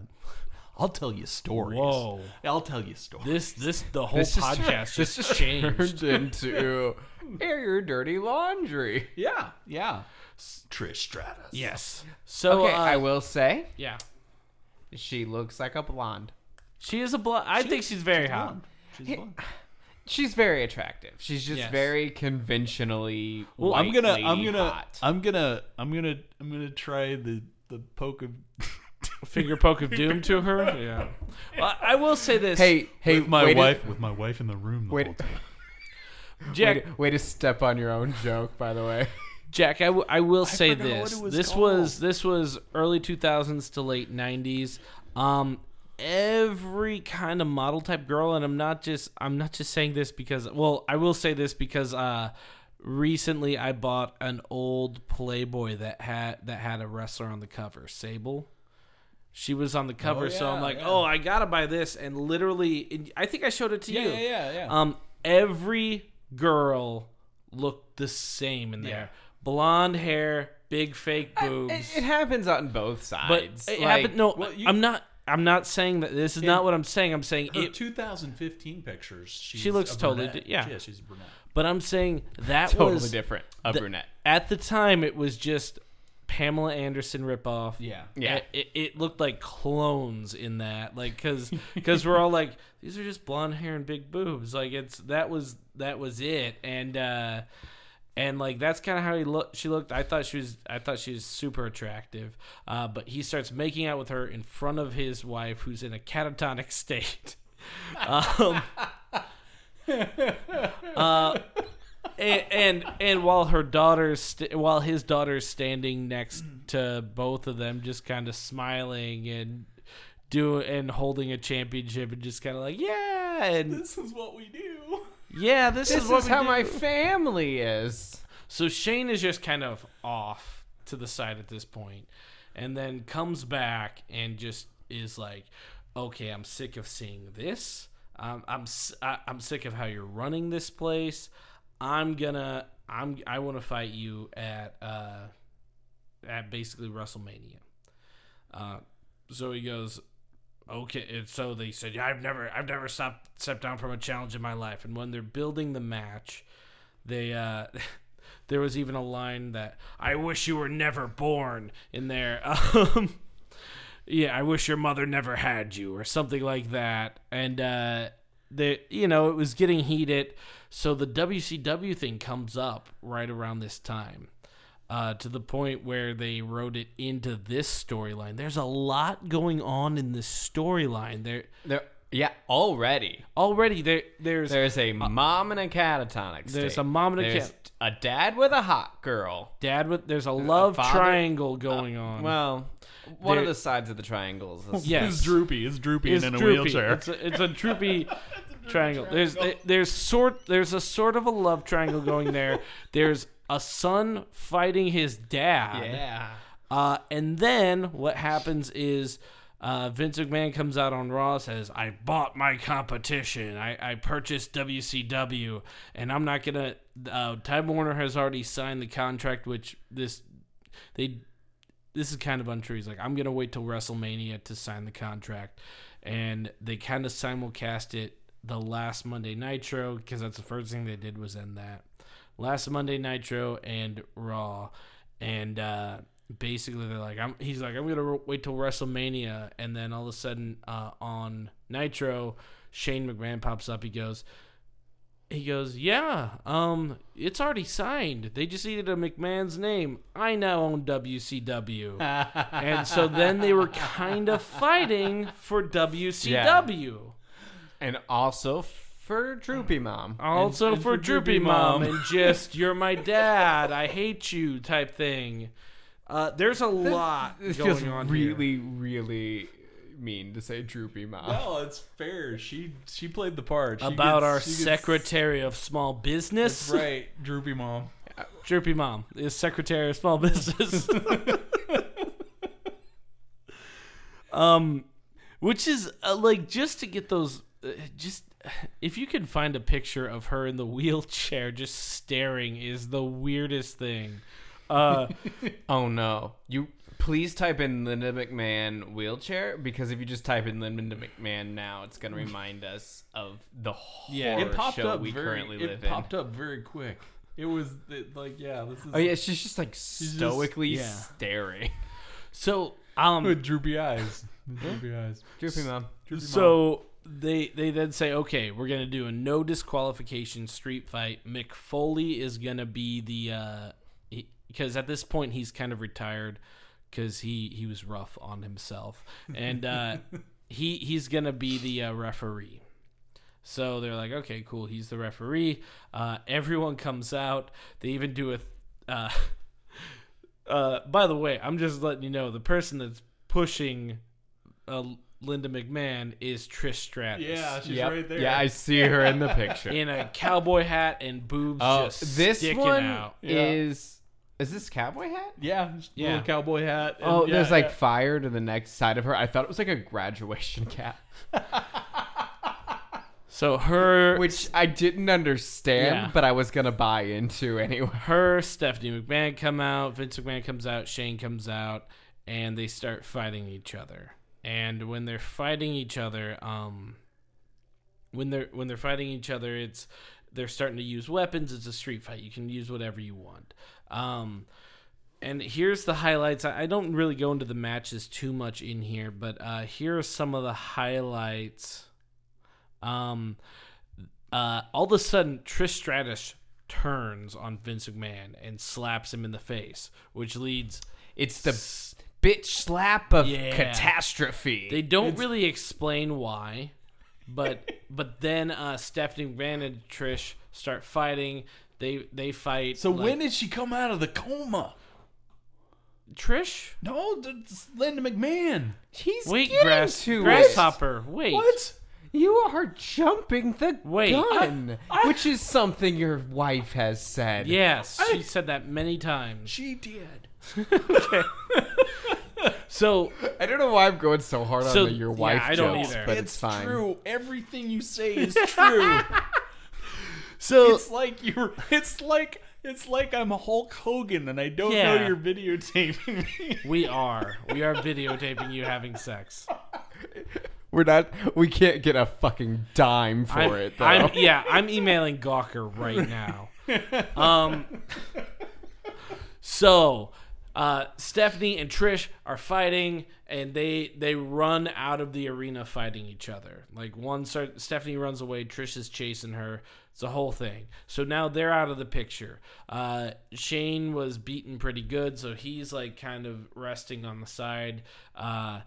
I'll tell you stories. Whoa. I'll tell you stories. this this the whole This podcast this just just changed. turned into air your dirty laundry. yeah, yeah. Trish Stratus. Yes. So Okay, uh, I will say yeah, she looks like a blonde. she is a blonde. I think she's very hot. blonde. She's blonde. She's very attractive. She's just Yes. very conventionally. Well, white I'm gonna, lady I'm gonna, hot. I'm gonna, I'm gonna, I'm gonna try the the poke of Finger poke of doom to her. Yeah. Well, I will say this. Hey, hey, with my way to- wife, with my wife in the room the Wait- whole time. Jack. way, to, way to step on your own joke, by the way. Jack, I, w- I will say forgot what this. was this called. was this was early 2000s to late 90s. Um every kind of model type girl and I'm not just I'm not just saying this because well, I will say this because uh recently I bought an old Playboy that had that had a wrestler on the cover, Sable. She was on the cover, so I'm like, yeah. "Oh, I got to buy this." And literally I think I showed it to you. yeah, yeah. Um, every girl looked the same in there. Yeah. Blonde hair, big fake boobs. It, it happens on both sides. but sides. it Like, happened. No, well, you- I'm not. I'm not saying that this is not what I'm saying. I'm saying Her it 2015 pictures. She's She looks a totally di- yeah. yeah, she's a brunette. but I'm saying that was totally was different. A the- brunette. at the time it was just Pamela Anderson ripoff. Yeah. Yeah. It, it, it looked like clones in that, like, cause, cause we're all like, these are just blonde hair and big boobs. Like, it's that was that was it, and uh, and like that's kind of how he looked. She looked. I thought she was. I thought she was super attractive. Uh, but he starts making out with her in front of his wife, who's in a catatonic state. um, uh, and, and and while her daughter's st- while his daughter's standing next to both of them, just kind of smiling and do and holding a championship and just kind of like yeah and This is what we do. Yeah this, This is what is we how do. my family is. So Shane is just kind of off to the side at this point, and then comes back and just is like, "Okay, I'm sick of seeing this. Um, I'm s- I, I'm sick of how you're running this place. I'm gonna I'm I want to fight you at uh at basically WrestleMania." Uh, so he goes, okay and so they said yeah i've never i've never stopped stepped down from a challenge in my life. And when they're building the match they uh there was even a line that i wish you were never born in there. Um yeah i wish your mother never had you or something like that. And uh the you know it was getting heated. So the wcw thing comes up right around this time uh, to the point where they wrote it into this storyline. There's a lot going on in this storyline. There There, yeah, already. already there there's There's a mom and a catatonic state. there's a mom and a There's cat. a dad with a hot girl. dad with there's a love father- triangle going on. Well, one of the sides of the triangles. Is, yes, It's droopy. It's droopy It's and in a wheelchair. It's a, it's a droopy triangle. There's there's sort there's a sort of a love triangle going there. There's a son fighting his dad. Yeah. Uh, and then what happens is uh, Vince McMahon comes out on Raw says, "I bought my competition. I, I purchased WCW, and I'm not gonna." Uh, Time Warner has already signed the contract, which this they this is kind of untrue. He's like, "I'm gonna wait till WrestleMania to sign the contract," and they kind of simulcast it the last Monday Nitro because that's the first thing they did was end that last Monday Nitro and Raw, and uh, basically they're like, I'm. He's like, I'm gonna wait till WrestleMania, and then all of a sudden uh, on Nitro, Shane McMahon pops up. He goes. He goes, yeah, um, it's already signed. They just needed a McMahon's name. I now own WCW, and so then they were kind of fighting for WCW. And also for Droopy Mom. Also and for for Droopy Droopy Mom Mom. and just you're my dad, I hate you type thing. Uh, there's a lot It going feels on here. really, really mean to say Droopy Mom. No, it's fair. She she played the part. She about gets- our she gets- secretary of small business. That's right, droopy mom. Droopy Mom is secretary of small business. um, which is uh, like just to get those, uh, just if you can find a picture of her in the wheelchair just staring is the weirdest thing. Uh, Oh no. You please type in Linda McMahon wheelchair because if you just type in Linda McMahon now, it's gonna remind us of the horror Yeah. It popped show up we very, currently it live in. popped up very quick. It was it, like yeah, this is Oh yeah, she's just like just- stoically yeah. staring. so um, with droopy eyes. Droopy eyes. Droopy Mom. Droopy mom. They they then say, okay, we're gonna do a no disqualification street fight. Mick Foley is gonna be the uh, because at this point he's kind of retired because he he was rough on himself, and uh, he he's gonna be the uh, referee. So they're like, okay, cool. He's the referee. Uh, everyone comes out. They even do a. Uh, uh, by the way, I'm just letting you know the person that's pushing uh, Linda McMahon is Trish Stratus. yeah, she's Yep. right there. Yeah, I see her in the picture. in a cowboy hat and boobs Oh, just this sticking one out. Is is this cowboy hat? yeah, just Yeah. little cowboy hat. and Oh, yeah, there's like yeah. fire to the next side of her. I thought it was like a graduation cap, So her, which I didn't understand, Yeah. but I was gonna buy into anyway. her, Stephanie McMahon come out. Vince McMahon comes out. Shane comes out, and they start fighting each other. And when they're fighting each other, um, when they're when they're fighting each other, it's they're starting to use weapons. It's a street fight. You can use whatever you want. Um, and here's the highlights. I don't really go into the matches too much in here, but uh, here are some of the highlights. Um, uh, all of a sudden, Trish Stratus turns on Vince McMahon and slaps him in the face, which leads. It's the bitch slap of Yeah. catastrophe. They don't really explain why, but but then uh, Stephanie McMahon and Trish start fighting. They they fight. So like- when did she come out of the coma? Trish? No, that's Linda McMahon. He's Wait, getting grass to it. grasshopper. Wait. What? You are jumping the Wait. gun, which is something your wife has said. Yes, she said that many times. She did. So I don't know why I'm going so hard So, on the your yeah, wife I don't jokes, either. but it's, fine. true. Everything you say is true. so it's like you're. It's like it's like I'm Hulk Hogan and I don't Yeah. know you're videotaping me. we are we are videotaping you having sex. We're not. We can't get a fucking dime for I'm, it though. I'm yeah, I'm emailing Gawker right now. Um so uh, Stephanie and Trish are fighting, and they they run out of the arena fighting each other. Like one start, Stephanie runs away, Trish is chasing her. It's a whole thing. So now they're out of the picture. Uh, Shane was beaten pretty good, so he's like kind of resting on the side. Uh,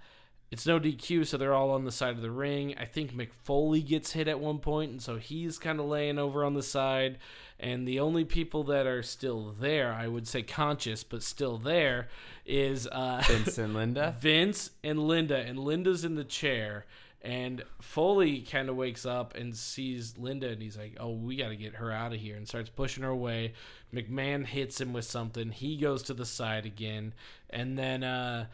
it's no DQ, so they're all on the side of the ring. I think Mick Foley gets hit at one point, and so he's kind of laying over on the side. And the only people that are still there, I would say conscious, but still there, is uh, Vince and Linda. Vince and Linda. And Linda's in the chair. And Foley kind of wakes up and sees Linda, and he's like, "Oh, we got to get her out of here," and starts pushing her away. McMahon hits him with something. He goes to the side again, and then, uh,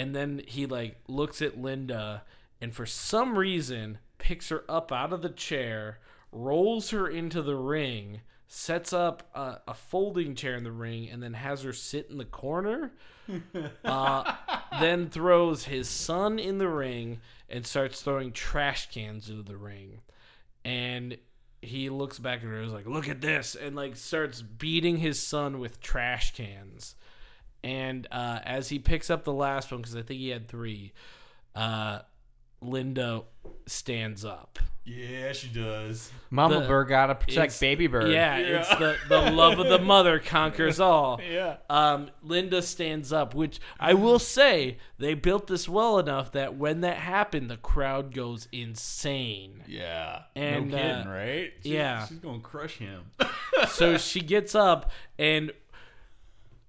and then he like looks at Linda, and for some reason picks her up out of the chair, rolls her into the ring, sets up a, a folding chair in the ring, and then has her sit in the corner. Uh, then throws his son in the ring and starts throwing trash cans into the ring. And he looks back at her and is like, "Look at this!" and like starts beating his son with trash cans. And uh, as he picks up the last one, because I think he had three, uh, Linda stands up. Yeah, she does. Mama The- Bird gotta protect baby bird. Yeah, it's the, the love of the mother conquers all. Yeah. Um, Linda stands up, which I will say they built this well enough that when that happened, the crowd goes insane. Yeah. And, no kidding, uh, right? She- yeah. She's gonna crush him. So she gets up and,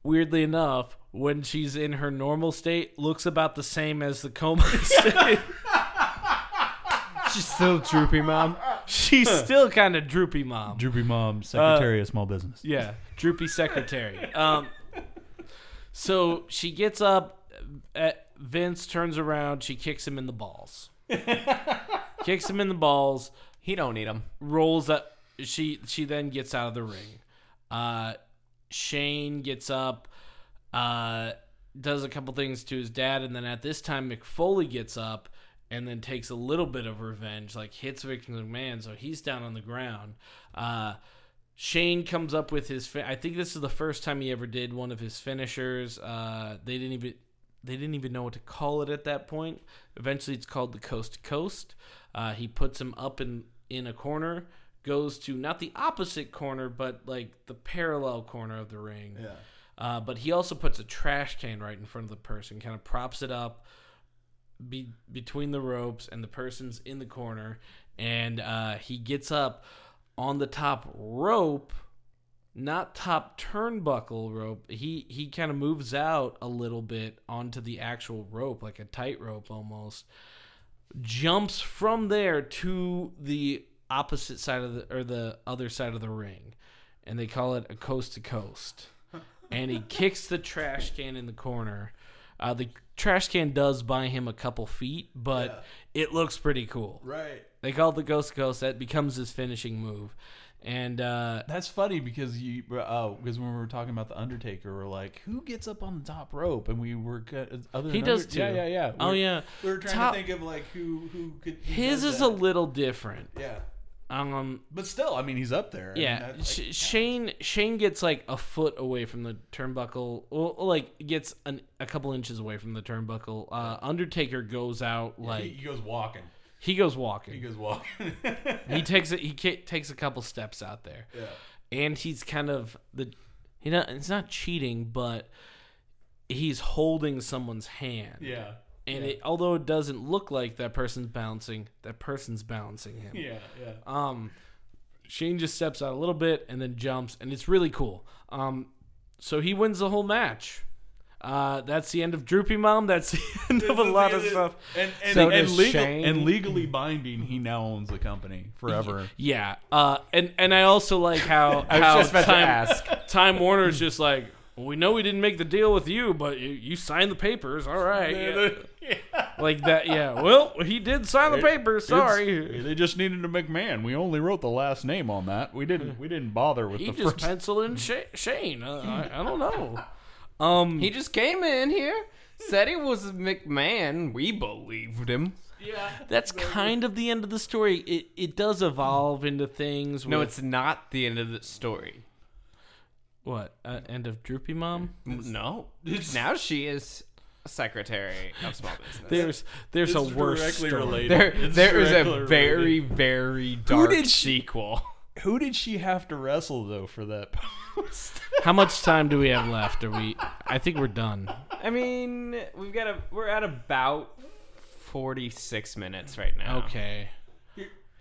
weirdly enough, when she's in her normal state, looks about the same as the coma state. She's still droopy, mom. She's still kind of droopy, mom. Droopy mom, secretary of small business. Yeah, droopy secretary. Um, so she gets up. uh Vince turns around. She kicks him in the balls. kicks him in the balls. He don't need them. Rolls up. She she then gets out of the ring. Uh, Shane gets up. Uh, does a couple things to his dad, and then at this time Mick Foley gets up and then takes a little bit of revenge, like hits Victor McMahon, so he's down on the ground. Uh, Shane comes up with his. I think this is the first time he ever did one of his finishers. Uh, they didn't even they didn't even know what to call it at that point. Eventually, it's called the coast to coast. Uh, he puts him up in in a corner, goes to not the opposite corner, but like the parallel corner of the ring. Yeah. Uh, but he also puts a trash can right in front of the person, kind of props it up be, between the ropes, and the person's in the corner. And uh, he gets up on the top rope, not top turnbuckle rope. He he kind of moves out a little bit onto the actual rope, like a tightrope almost. Jumps from there to the opposite side of the or the other side of the ring, and they call it a coast to coast and he kicks the trash can in the corner. Uh, the trash can does buy him a couple feet, but it looks pretty cool. Right. They call it the Ghost Ghost. That becomes his finishing move, and uh, That's funny because you uh, because when we were talking about the Undertaker, we're like, who gets up on the top rope? And we were other He than does Under- too. Yeah, yeah, yeah. Oh We're- yeah, We were trying Top- to think of like who who could. who his is that. a little different. yeah, Um, but still, I mean, he's up there. I mean, yeah, that, like, Sh- Shane Shane gets like a foot away from the turnbuckle, well, like gets an, a couple inches away from the turnbuckle. Uh, Undertaker goes out like he, he goes walking. he goes walking. He goes walking. He takes it. He takes a couple steps out there. yeah. and he's kind of the You know, it's not cheating but he's holding someone's hand Yeah. And yeah. it although it doesn't look like that person's bouncing that person's balancing him Yeah, yeah. um shane just steps out a little bit and then jumps and it's really cool um so he wins the whole match uh, that's the end of Droopy Mom. That's the end of a lot of stuff. And and, So and, legal, and legally binding, he now owns the company forever. Yeah, uh, and and I also like how I was how just about to time, ask. Time Warner's just like, well, we know we didn't make the deal with you, but you, you signed the papers, all right? Yeah. Like that, yeah. Well, he did sign the papers. Sorry, they just needed a McMahon. We only wrote the last name on that. We didn't. We didn't bother with he the just first. penciled in Sha- Shane. Uh, I, I don't know. Um, He just came in here, said he was McMahon. We believed him. Yeah, that's kind of the end of the story. It it does evolve into things. No, with- it's not the end of the story. What uh, end of Droopy Mom. No. Now she is secretary of small business. There's there's a worse directly story. related. there, It's there is a very, related. very dark did she- sequel. Who did she have to wrestle though for that post? How much time do we have left? Are we? I think we're done. I mean, we've got a we're at about forty six minutes right now. Okay.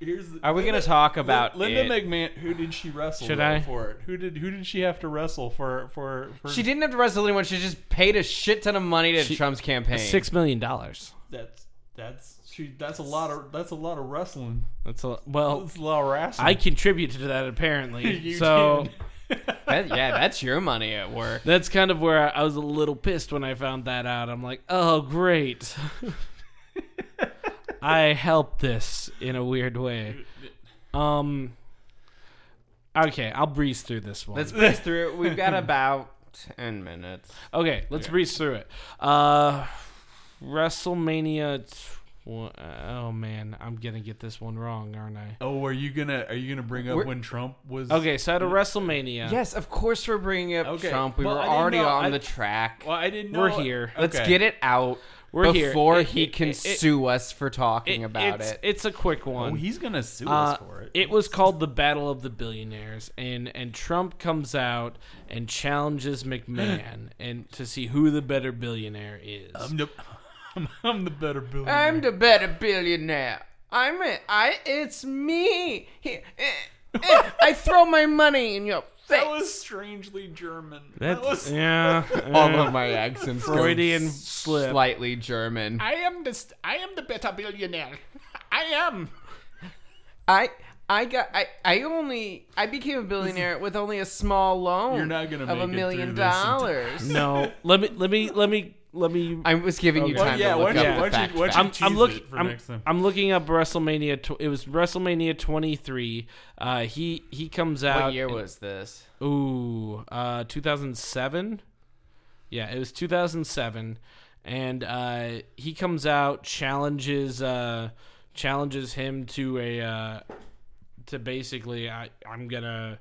Here's the, Are we gonna talk about Linda it? McMahon? Who did she wrestle Should though, I? for it? Who did who did she have to wrestle for for? for She didn't have to wrestle anyone. She just paid a shit ton of money to She- Trump's campaign. Six million dollars. That's that's she. That's a lot of that's a lot of wrestling. That's a well. That's a lot of wrestling. I contributed to that apparently. You so did. That- yeah, that's your money at work. that's kind of where I, I was a little pissed when I found that out. I'm like, oh great. I helped this in a weird way. Um. Okay, I'll breeze through this one. Let's breeze through it. We've got about ten minutes. Okay, let's breeze through it. Uh, WrestleMania. Tw- oh man, I'm gonna get this one wrong, aren't I? Oh, are you gonna are you gonna bring up We're- when Trump was? Okay, so at a WrestleMania, Yes, of course we're bringing up Okay. Trump. We Well, were already know- on I- the track. Well, I didn't know. we're here. Let's get it out We're here. before It- he it- can it- it- sue us for talking It- about it's, it. It's a quick one. Oh, he's gonna sue Uh, us for it. it was called the Battle of the Billionaires, and and Trump comes out and challenges McMahon and to see who the better billionaire is. I'm the, I'm, I'm the better billionaire. I'm the better billionaire. I'm it. I. It's me. He, eh, eh, I throw my money in your face. That was strangely German. That's that was. yeah, all of my accents. Freudian slip. Slightly German. I am the I am the better billionaire. I am. I. I got. I. I only. I became a billionaire with only a small loan. You're not gonna of make a it million through this dollars. no. Let me let me let me let me. I was giving you Well, time yeah, to why look don't up you- the why don't you- fact why don't fact. you- I'm, I'm looking. for I'm. I'm looking up WrestleMania. Tw- it was WrestleMania 23. Uh, he he comes out. What year and- was this? Ooh, uh, 2007. Yeah, it was 2007, and uh, he comes out challenges uh, challenges him to a uh, to basically I I'm gonna.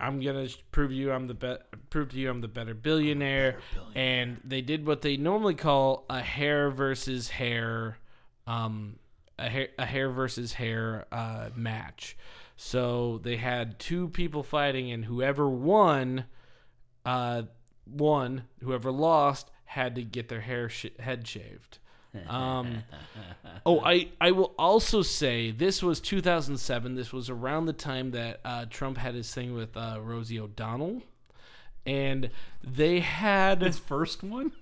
I'm gonna prove you I'm the be- prove to you I'm the better billionaire. and they did what they normally call a hair versus hair, um, a hair a hair versus hair uh, match. So they had two people fighting, and whoever won, uh, won. Whoever lost had to get their hair sh- head shaved. Um, oh, I, I will also say this was 2007. This was around the time that uh, Trump had his thing with uh, Rosie O'Donnell, and they had His first one.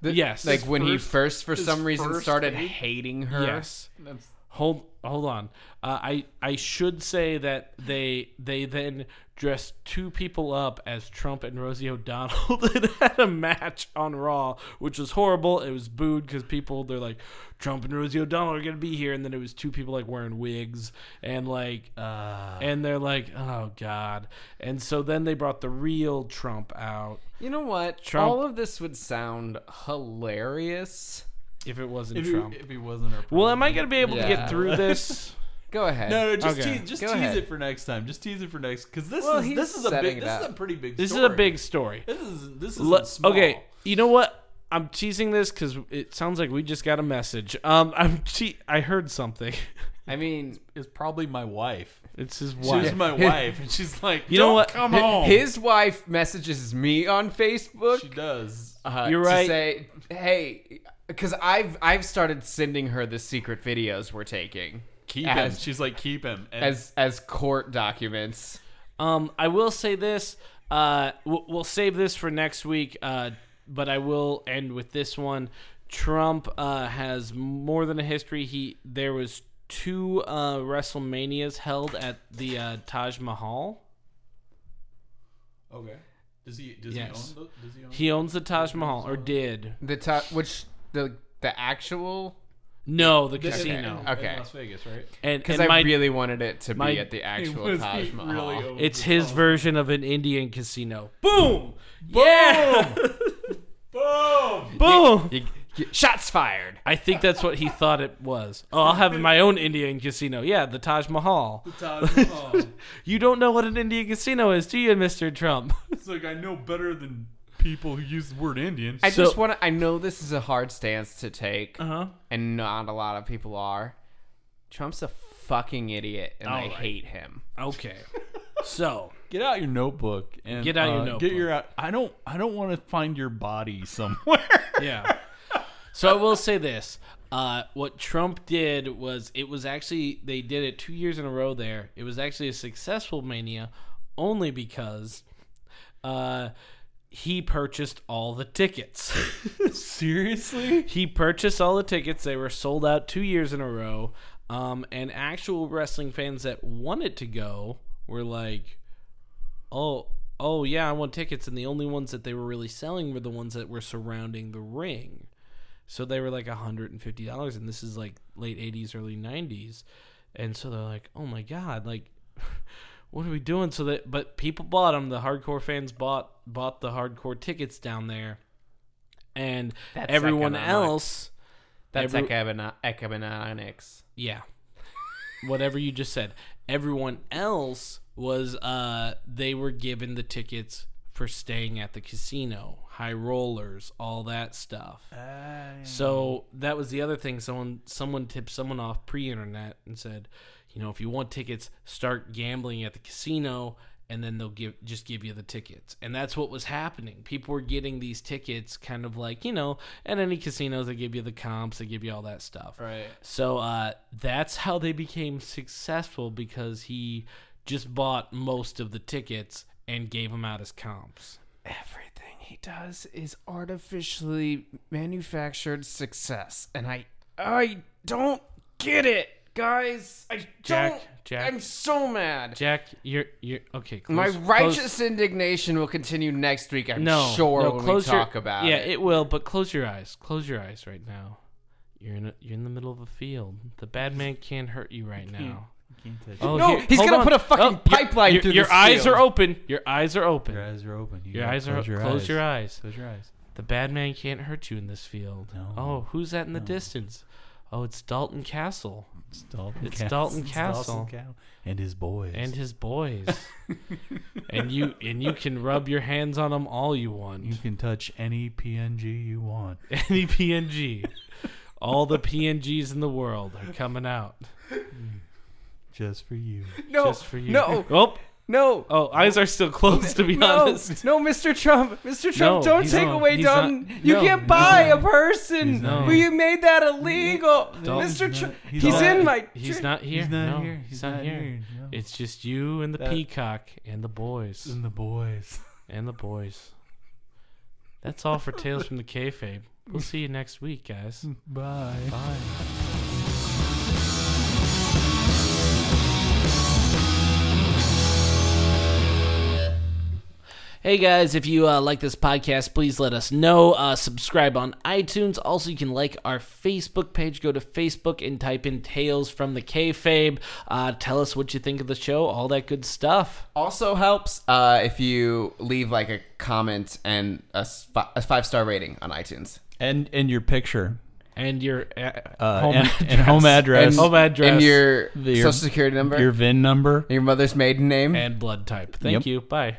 The- Yes. Like His when he first- first, for some reason, started date? hating her. yes. That's hold hold on. Uh, I I should say that they they then dressed two people up as Trump and Rosie O'Donnell and had a match on Raw, which was horrible. It was booed because people they're like Trump and Rosie O'Donnell are gonna be here, and then it was two people like wearing wigs and like Uh, and they're like oh god, and so then they brought the real Trump out. You know what? Trump- All of this would sound hilarious. If it wasn't if, he, Trump. if he wasn't our well, am I gonna be able to Yeah. get through this? Go ahead. No, no, just Okay. tease, just Go tease ahead. it for next time. Just tease it for next, because this Well, is he's this is a setting big, it this is up. a pretty big. Story. This is story. a big story. This is this is Le- small. okay, you know what? I'm teasing this because it sounds like we just got a message. Um, I'm che- I heard something. I mean, It's probably my wife. It's his wife. She's wife. my wife, and she's like, You know "Don't what? Come hi- home." his wife messages me on Facebook. she does. uh, You're to right. Say, hey, because I've I've started sending her the secret videos we're taking Keep As- him. She's like, keep him. And as as court documents. Um, I will say this. Uh, we'll, we'll save this for next week. Uh, but I will end with this one. Trump uh, has more than a history. He there was two uh, WrestleManias held at the uh, Taj Mahal. okay. Does he? Does Yes. he own? The, does he own? He owns the Taj Mahal, or did? The top, which the the actual No, the The- casino. in- Okay. In Las Vegas, right? And, because I my, really wanted it to my- be at the actual Was Taj Mahal. really it's his Taj- version of an Indian casino. Boom! Yeah! Boom! Boom! You- you- shots fired. I think that's what he thought it was. Oh, I'll have my own Indian casino. Yeah, the Taj Mahal. The Taj Mahal. You don't know what an Indian casino is, do you, Mr. Trump? it's like I know better than people who use the word Indian. I So- just want to. I know this is a hard stance to take, Uh-huh. and not a lot of people are. Trump's a fucking idiot, and I All right. hate him. Okay. So, Get out your notebook and Get out your uh, notebook. Get your. I don't. I don't want to find your body somewhere. yeah. So I will say this. Uh, what Trump did was it was actually they did it two years in a row there. It was actually a successful mania only because uh, he purchased all the tickets. Seriously? he purchased all the tickets. They were sold out two years in a row. Um, and actual wrestling fans that wanted to go were like, "Oh, oh yeah, I want tickets." And the only ones that they were really selling were the ones that were surrounding the ring. So they were like hundred and fifty dollars, and this is like late eighties, early nineties, and so they're like, "Oh my god!" Like, what are we doing? So that, but people bought them. The hardcore fans bought bought the hardcore tickets down there, and That's everyone economic. else, That's Every- econo- economics. yeah, whatever you just said. Everyone else was uh they were given the tickets for staying at the casino, high rollers, all that stuff. So that was the other thing. Someone someone tipped someone off pre-internet and said, you know, if you want tickets, start gambling at the casino, and then they'll give just give you the tickets. And that's what was happening. People were getting these tickets, kind of like you know, at any casinos they give you the comps, they give you all that stuff. Right. So uh, that's how they became successful because he just bought most of the tickets and gave them out as comps. Everything he does is artificially manufactured success, and I I don't get it, guys. I Jack, don't. Jack. I'm so mad. Jack, you're you're okay. Close, My close- righteous indignation will continue next week. I'm no, sure no, when we close your- talk about yeah, it. Yeah, it will. But close your eyes. Close your eyes right now. You're in a, you're in the middle of a field. The bad man can't hurt you right now. Oh, No, here- he's gonna on. put a fucking Oh, pipeline your, through Your this eyes field. are open. Your eyes are open. Your eyes are open. You Your eyes are close your close eyes. your eyes. Close your eyes. The bad man can't hurt you in this field. No. Oh, who's that in the distance? Oh, it's Dalton Castle It's Dalton. It's Cas- Dalton it's Castle. Castle. and his boys. and his boys. and you and you can rub your hands on them all you want. you can touch any PNG you want. Any PNG. All the PNGs in the world are coming out Just for you. no, just for you. no, Oh, no. oh, eyes are still closed to be no, honest. no, Mr. Trump, Mr. No, Trump, don't take not- away he's Dalton. not- you no, can't buy not- a person. he's not- Well, you made that illegal. Dalton's Mr. Trump, he's, he's in my. He's not here. He's not no, here. He's, not, here. No. It's just you and the That- peacock and the boys and the boys. and the boys. That's all for Tales from the Kayfabe. We'll see you next week, guys. Bye. Bye. Hey guys, if you uh, like this podcast, please let us know. Uh, subscribe on iTunes. Also, you can like our Facebook page. Go to Facebook and type in Tales from the Kayfabe. Uh, tell us what you think of the show, all that good stuff. Also helps uh, if you leave like a comment and a, sp- a five star rating on iTunes. And and your picture. And your uh, Uh, home, and, address. and home address. And, Home address. and your The- your- social security number, your VIN number. your mother's maiden name. and blood type. Thank Yep. you. Bye.